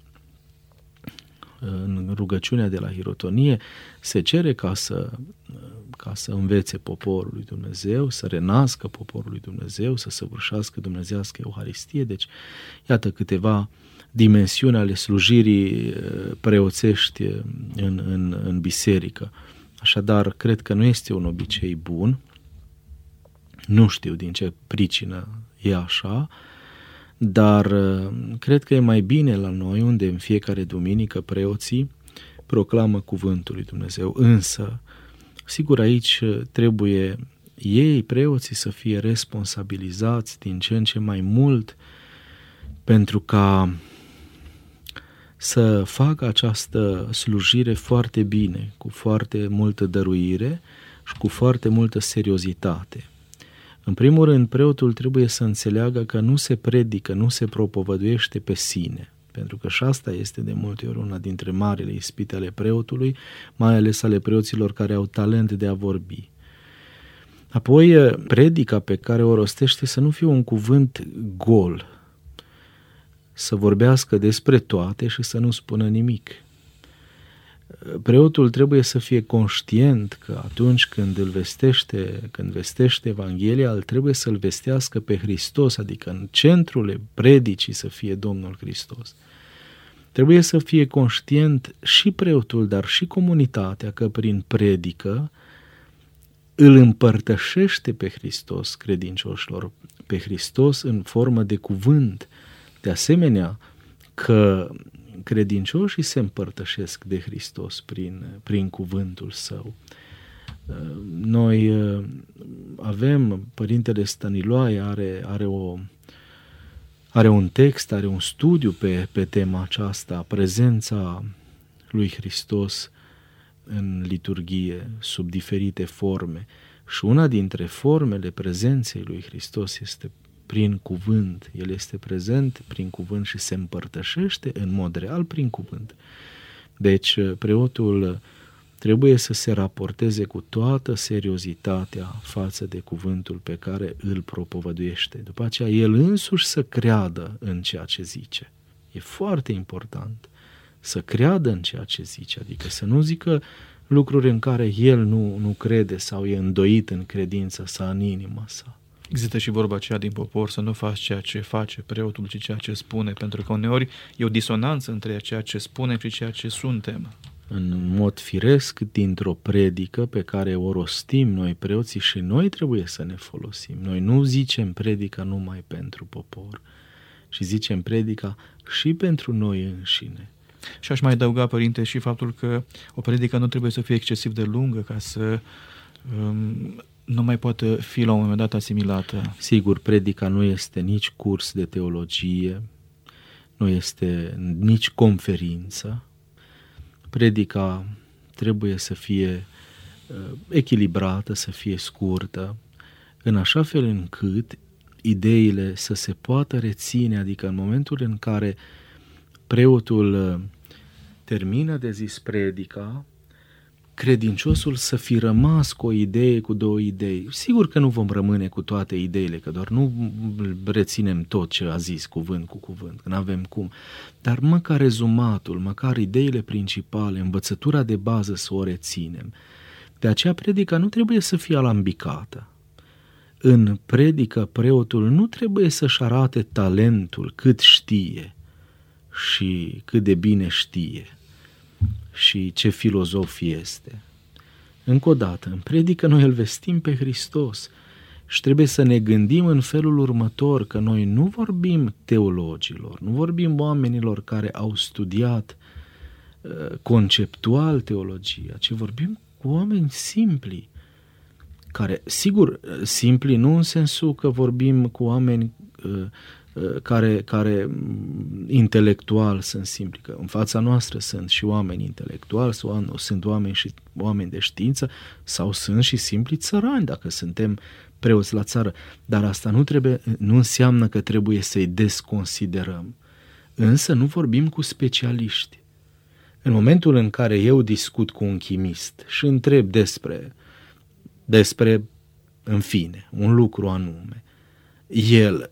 Speaker 2: în rugăciunea de la hirotonie, se cere ca să, ca să învețe poporul lui Dumnezeu, să renască poporul lui Dumnezeu, să săvârșească dumnezească Euharistie. Deci, iată câteva dimensiuni ale slujirii eh, preoțești în, în, în biserică. Așadar, cred că nu este un obicei bun, nu știu din ce pricină e așa, dar uh, cred că e mai bine la noi, unde în fiecare duminică preoții proclamă cuvântul lui Dumnezeu. Însă, sigur, aici uh, trebuie ei, preoții, să fie responsabilizați din ce în ce mai mult pentru ca să facă această slujire foarte bine, cu foarte multă dăruire și cu foarte multă seriozitate. În primul rând, preotul trebuie să înțeleagă că nu se predică, nu se propovăduiește pe sine, pentru că și asta este de multe ori una dintre marile ispite ale preotului, mai ales ale preoților care au talent de a vorbi. Apoi, predica pe care o rostește să nu fie un cuvânt gol, să vorbească despre toate și să nu spună nimic preotul trebuie să fie conștient că atunci când îl vestește, când vestește Evanghelia, îl trebuie să-l vestească pe Hristos, adică în centrul predicii să fie Domnul Hristos. Trebuie să fie conștient și preotul, dar și comunitatea că prin predică îl împărtășește pe Hristos credincioșilor, pe Hristos în formă de cuvânt. De asemenea, că credincioșii se împărtășesc de Hristos prin, prin cuvântul său. Noi uh, avem, Părintele Stăniloae are, are, o, are un text, are un studiu pe, pe tema aceasta, prezența lui Hristos în liturghie, sub diferite forme. Și una dintre formele prezenței lui Hristos este prin cuvânt. El este prezent prin cuvânt și se împărtășește în mod real prin cuvânt. Deci, preotul trebuie să se raporteze cu toată seriozitatea față de cuvântul pe care îl propovăduiește. După aceea, el însuși să creadă în ceea ce zice. E foarte important să creadă în ceea ce zice, adică să nu zică lucruri în care el nu, nu crede sau e îndoit în credința sa, în inima sa.
Speaker 1: Există și vorba aceea din popor să nu faci ceea ce face preotul, ci ceea ce spune, pentru că uneori e o disonanță între ceea ce spune și ceea ce suntem.
Speaker 2: În mod firesc, dintr-o predică pe care o rostim noi preoții și noi trebuie să ne folosim. Noi nu zicem predica numai pentru popor, și zicem predica și pentru noi înșine.
Speaker 1: Și aș mai adăuga, Părinte, și faptul că o predică nu trebuie să fie excesiv de lungă ca să um, nu mai poată fi la un moment dat asimilată.
Speaker 2: Sigur, predica nu este nici curs de teologie, nu este nici conferință. Predica trebuie să fie uh, echilibrată, să fie scurtă, în așa fel încât ideile să se poată reține, adică în momentul în care preotul uh, termină de zis predica, credinciosul să fi rămas cu o idee, cu două idei. Sigur că nu vom rămâne cu toate ideile, că doar nu reținem tot ce a zis cuvânt cu cuvânt, că nu avem cum. Dar măcar rezumatul, măcar ideile principale, învățătura de bază să o reținem. De aceea predica nu trebuie să fie alambicată. În predică preotul nu trebuie să-și arate talentul cât știe și cât de bine știe și ce filozof este. Încă o dată, în predică noi îl vestim pe Hristos și trebuie să ne gândim în felul următor că noi nu vorbim teologilor, nu vorbim oamenilor care au studiat uh, conceptual teologia, ci vorbim cu oameni simpli, care, sigur, simpli nu în sensul că vorbim cu oameni uh, uh, care, care mm, intelectual sunt simpli, că în fața noastră sunt și oameni intelectuali, sau sunt oameni și oameni de știință, sau sunt și simpli țărani, dacă suntem preoți la țară. Dar asta nu, trebuie, nu înseamnă că trebuie să-i desconsiderăm. Însă nu vorbim cu specialiști. În momentul în care eu discut cu un chimist și întreb despre despre, în fine, un lucru anume. El,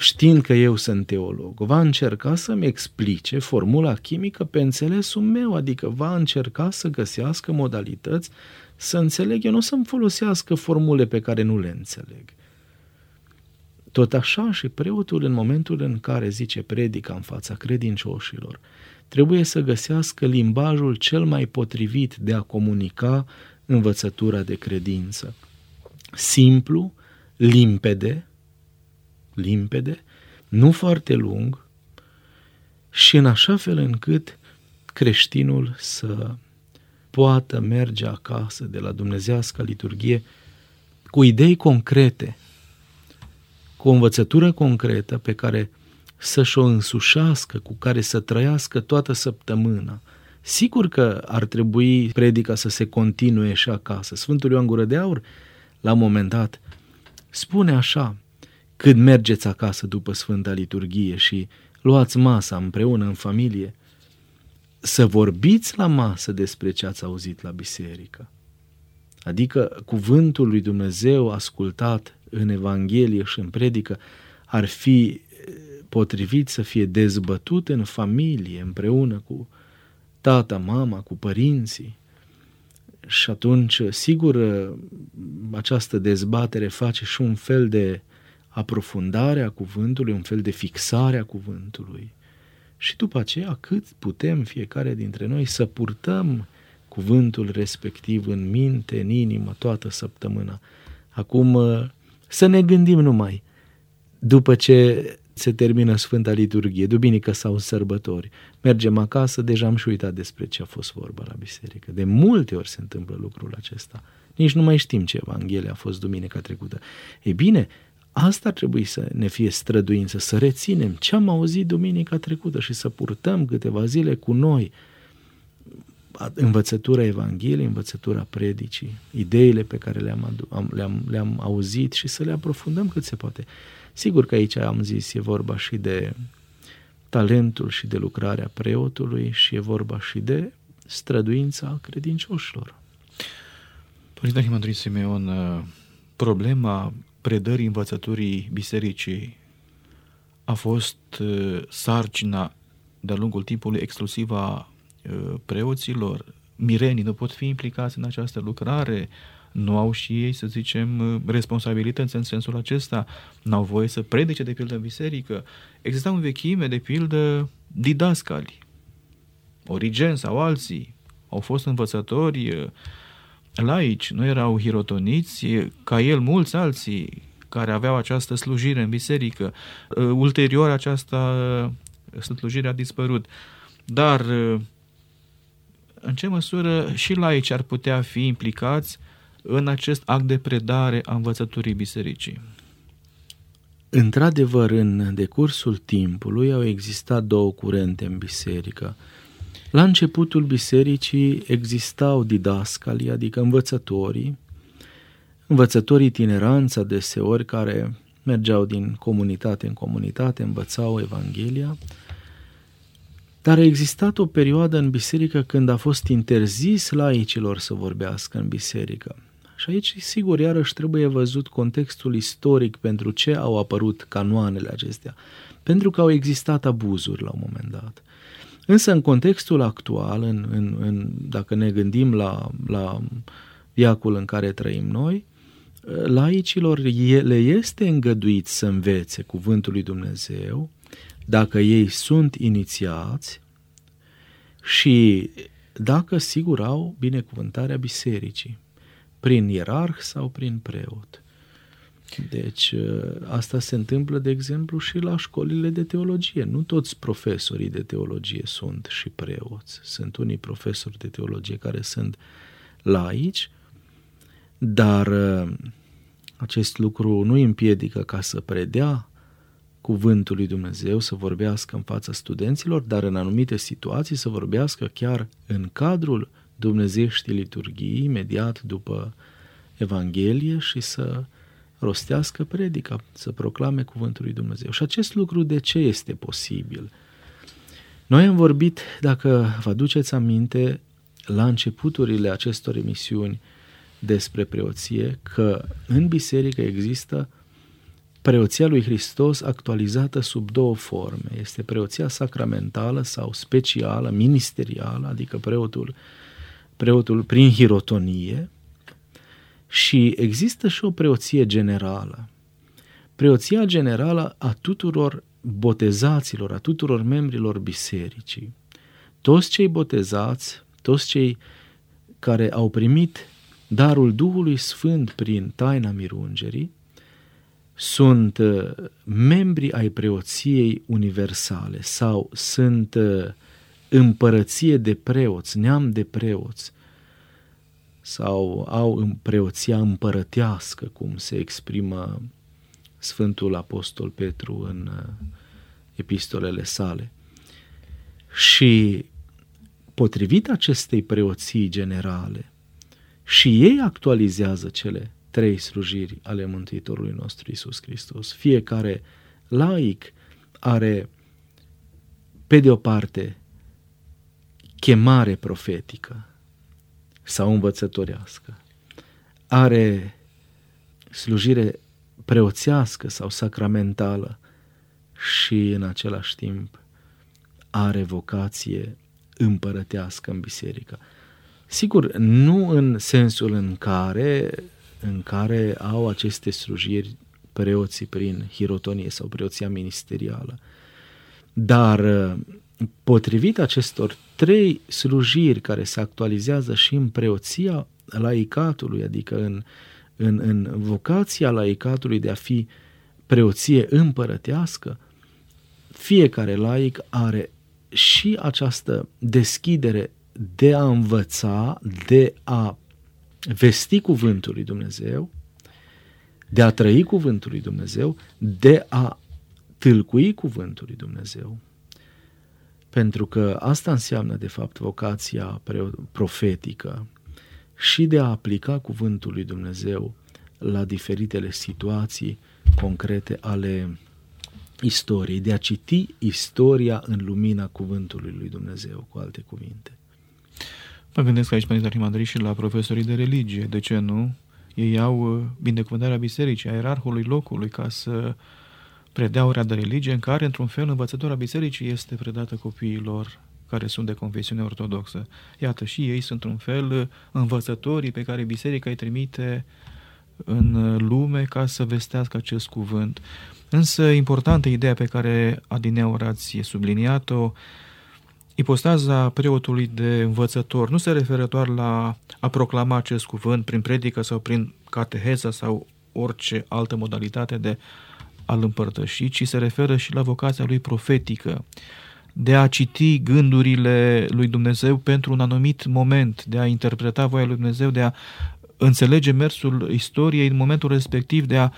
Speaker 2: știind că eu sunt teolog, va încerca să-mi explice formula chimică pe înțelesul meu, adică va încerca să găsească modalități să înțeleg, eu nu să-mi folosească formule pe care nu le înțeleg. Tot așa și preotul în momentul în care zice predica în fața credincioșilor, trebuie să găsească limbajul cel mai potrivit de a comunica învățătura de credință. Simplu, limpede, limpede, nu foarte lung și în așa fel încât creștinul să poată merge acasă de la dumnezească liturghie cu idei concrete, cu o învățătură concretă pe care să-și o însușească, cu care să trăiască toată săptămâna, Sigur că ar trebui predica să se continue și acasă. Sfântul Ioan Gură de Aur, la un moment dat, spune așa, când mergeți acasă după Sfânta Liturghie și luați masa împreună în familie, să vorbiți la masă despre ce ați auzit la biserică. Adică cuvântul lui Dumnezeu ascultat în Evanghelie și în predică ar fi potrivit să fie dezbătut în familie împreună cu tata, mama, cu părinții. Și atunci, sigur, această dezbatere face și un fel de aprofundare a cuvântului, un fel de fixare a cuvântului. Și după aceea, cât putem fiecare dintre noi să purtăm cuvântul respectiv în minte, în inimă, toată săptămâna. Acum, să ne gândim numai, după ce se termină Sfânta Liturghie, duminică sau sărbători, mergem acasă, deja am și uitat despre ce a fost vorba la biserică. De multe ori se întâmplă lucrul acesta. Nici nu mai știm ce Evanghelie a fost duminica trecută. Ei bine, asta ar trebui să ne fie străduință, să reținem ce am auzit duminica trecută și să purtăm câteva zile cu noi învățătura Evangheliei, învățătura predicii, ideile pe care le-am, le-am, le-am auzit și să le aprofundăm cât se poate. Sigur că aici am zis, e vorba și de talentul și de lucrarea preotului și e vorba și de străduința credincioșilor.
Speaker 1: Părinte Himandrii Simeon, uh, problema predării învățăturii bisericii. A fost uh, sarcina de-a lungul timpului exclusiv a uh, preoților. Mirenii nu pot fi implicați în această lucrare, nu au și ei, să zicem, uh, responsabilități în sensul acesta, n-au voie să predice de pildă în biserică. Existau în vechime, de pildă, didascali, Origen sau alții, au fost învățători uh, laici, nu erau hirotoniți, ca el mulți alții care aveau această slujire în biserică. Uh, ulterior această slujire a dispărut. Dar în ce măsură și laici ar putea fi implicați în acest act de predare a învățăturii bisericii?
Speaker 2: Într-adevăr, în decursul timpului au existat două curente în biserică. La începutul bisericii existau didascalii, adică învățătorii, învățătorii tineranți adeseori care mergeau din comunitate în comunitate, învățau Evanghelia, dar a existat o perioadă în biserică când a fost interzis laicilor să vorbească în biserică. Și aici, sigur, iarăși trebuie văzut contextul istoric pentru ce au apărut canoanele acestea. Pentru că au existat abuzuri la un moment dat. Însă, în contextul actual, în, în, în, dacă ne gândim la, la viacul în care trăim noi, laicilor le este îngăduit să învețe cuvântul lui Dumnezeu dacă ei sunt inițiați și dacă sigur au binecuvântarea bisericii prin ierarh sau prin preot. Deci ă, asta se întâmplă, de exemplu, și la școlile de teologie. Nu toți profesorii de teologie sunt și preoți. Sunt unii profesori de teologie care sunt laici, dar ă, acest lucru nu îi împiedică ca să predea cuvântul lui Dumnezeu, să vorbească în fața studenților, dar în anumite situații să vorbească chiar în cadrul dumnezeiești liturghii imediat după Evanghelie și să rostească predica, să proclame cuvântul lui Dumnezeu. Și acest lucru de ce este posibil? Noi am vorbit, dacă vă aduceți aminte, la începuturile acestor emisiuni despre preoție, că în biserică există preoția lui Hristos actualizată sub două forme. Este preoția sacramentală sau specială, ministerială, adică preotul preotul prin hirotonie și există și o preoție generală. Preoția generală a tuturor botezaților, a tuturor membrilor bisericii. Toți cei botezați, toți cei care au primit darul Duhului Sfânt prin taina mirungerii, sunt uh, membri ai preoției universale sau sunt uh, împărăție de preoți, neam de preoți, sau au preoția împărătească, cum se exprimă Sfântul Apostol Petru în uh, epistolele sale. Și potrivit acestei preoții generale, și ei actualizează cele trei slujiri ale Mântuitorului nostru Isus Hristos. Fiecare laic are, pe de o parte, chemare profetică sau învățătorească, are slujire preoțească sau sacramentală și în același timp are vocație împărătească în biserică. Sigur, nu în sensul în care, în care au aceste slujiri preoții prin hirotonie sau preoția ministerială, dar potrivit acestor trei slujiri care se actualizează și în preoția laicatului, adică în, în, în vocația laicatului de a fi preoție împărătească, fiecare laic are și această deschidere de a învăța, de a vesti cuvântul lui Dumnezeu, de a trăi cuvântul lui Dumnezeu, de a tâlcui cuvântul lui Dumnezeu. Pentru că asta înseamnă, de fapt, vocația profetică și de a aplica cuvântul lui Dumnezeu la diferitele situații concrete ale istoriei, de a citi istoria în lumina cuvântului lui Dumnezeu, cu alte cuvinte.
Speaker 1: Mă gândesc aici, Părinte Arhimandri, și la profesorii de religie. De ce nu? Ei au uh, binecuvântarea bisericii, a ierarhului locului, ca să predeaurea de religie în care, într-un fel, învățătura bisericii este predată copiilor care sunt de confesiune ortodoxă. Iată, și ei sunt, un fel, învățătorii pe care biserica îi trimite în lume ca să vestească acest cuvânt. Însă, importantă ideea pe care Adineaur ați subliniat-o, ipostaza preotului de învățător nu se referă doar la a proclama acest cuvânt prin predică sau prin cateheză sau orice altă modalitate de a-l împărtăși, ci se referă și la vocația lui profetică, de a citi gândurile lui Dumnezeu pentru un anumit moment, de a interpreta voia lui Dumnezeu, de a înțelege mersul istoriei în momentul respectiv, de a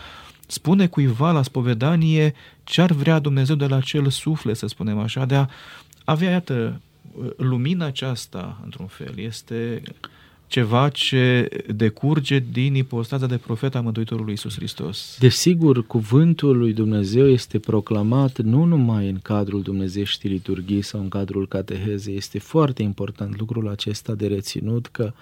Speaker 1: spune cuiva la spovedanie ce ar vrea Dumnezeu de la cel suflet, să spunem așa, de a avea, iată, lumina aceasta, într-un fel, este ceva ce decurge din ipostaza de profet a Mântuitorului Iisus Hristos.
Speaker 2: Desigur, cuvântul lui Dumnezeu este proclamat nu numai în cadrul Dumnezeieștii liturghii sau în cadrul catehezei. Este foarte important lucrul acesta de reținut că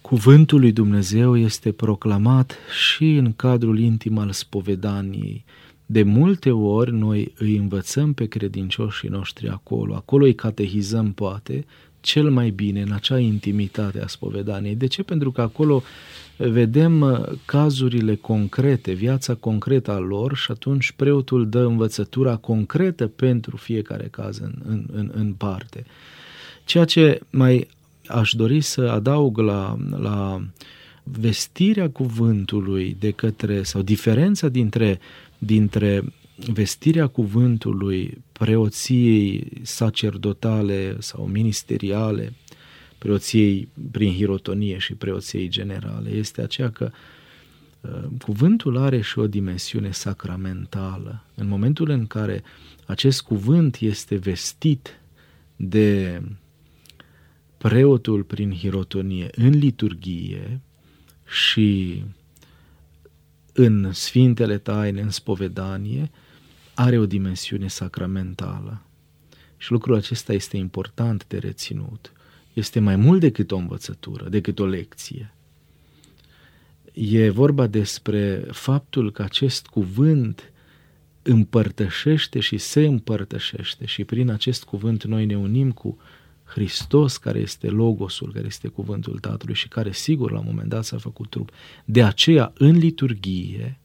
Speaker 2: cuvântul lui Dumnezeu este proclamat și în cadrul intim al spovedaniei. De multe ori noi îi învățăm pe credincioșii noștri acolo, acolo îi catehizăm poate, cel mai bine în acea intimitate a spovedaniei. De ce? Pentru că acolo vedem uh, cazurile concrete, viața concretă a lor și atunci preotul dă învățătura concretă pentru fiecare caz în, în, în, în parte. Ceea ce mai aș dori să adaug la, la vestirea cuvântului de către, sau diferența dintre, dintre vestirea cuvântului preoției sacerdotale sau ministeriale, preoției prin hirotonie și preoției generale, este aceea că uh, cuvântul are și o dimensiune sacramentală. În momentul în care acest cuvânt este vestit de preotul prin hirotonie în liturghie și în Sfintele Taine, în spovedanie, are o dimensiune sacramentală. Și lucrul acesta este important de reținut. Este mai mult decât o învățătură, decât o lecție. E vorba despre faptul că acest cuvânt împărtășește și se împărtășește și prin acest cuvânt noi ne unim cu Hristos, care este Logosul, care este cuvântul Tatălui și care sigur la un moment dat s-a făcut trup. De aceea, în liturghie,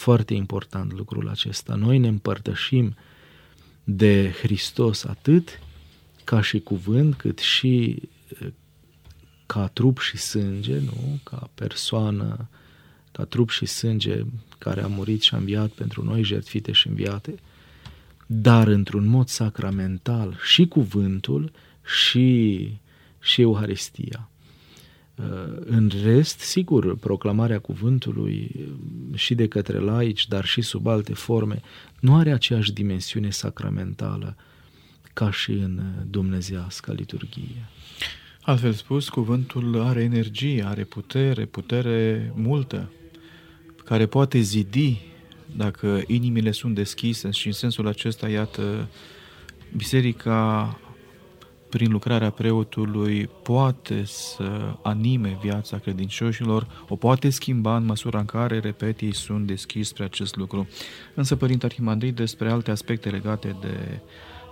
Speaker 2: foarte important lucrul acesta, noi ne împărtășim de Hristos atât ca și cuvânt, cât și ca trup și sânge, nu? ca persoană, ca trup și sânge care a murit și a înviat pentru noi, jertfite și înviate, dar într-un mod sacramental și cuvântul și, și Euharistia. Uh, în rest, sigur, proclamarea cuvântului uh, și de către laici, dar și sub alte forme, nu are aceeași dimensiune sacramentală ca și în dumnezească liturghie.
Speaker 1: Altfel spus, cuvântul are energie, are putere, putere multă, care poate zidi dacă inimile sunt deschise și în sensul acesta, iată, biserica prin lucrarea preotului poate să anime viața credincioșilor, o poate schimba în măsura în care, repet, ei sunt deschiși spre acest lucru. Însă, Părinte Arhimandrit, despre alte aspecte legate de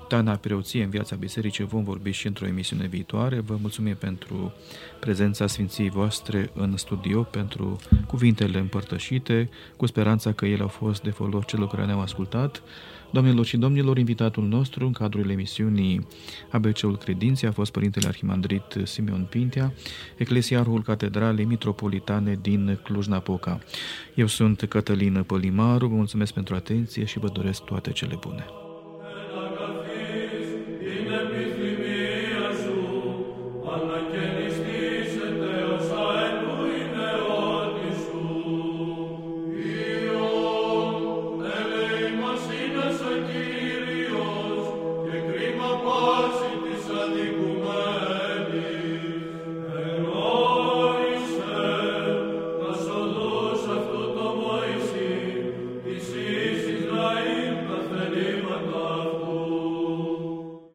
Speaker 1: taina preoției în viața bisericii vom vorbi și într-o emisiune viitoare. Vă mulțumim pentru prezența Sfinției voastre în studio, pentru cuvintele împărtășite, cu speranța că ele au fost de folos celor care ne-au ascultat. Doamnelor și domnilor, invitatul nostru în cadrul emisiunii ABC-ul Credinței a fost Părintele Arhimandrit Simeon Pintea, eclesiarhul Catedralei Mitropolitane din Cluj-Napoca. Eu sunt Cătălin Pălimaru, vă mulțumesc pentru atenție și vă doresc toate cele bune.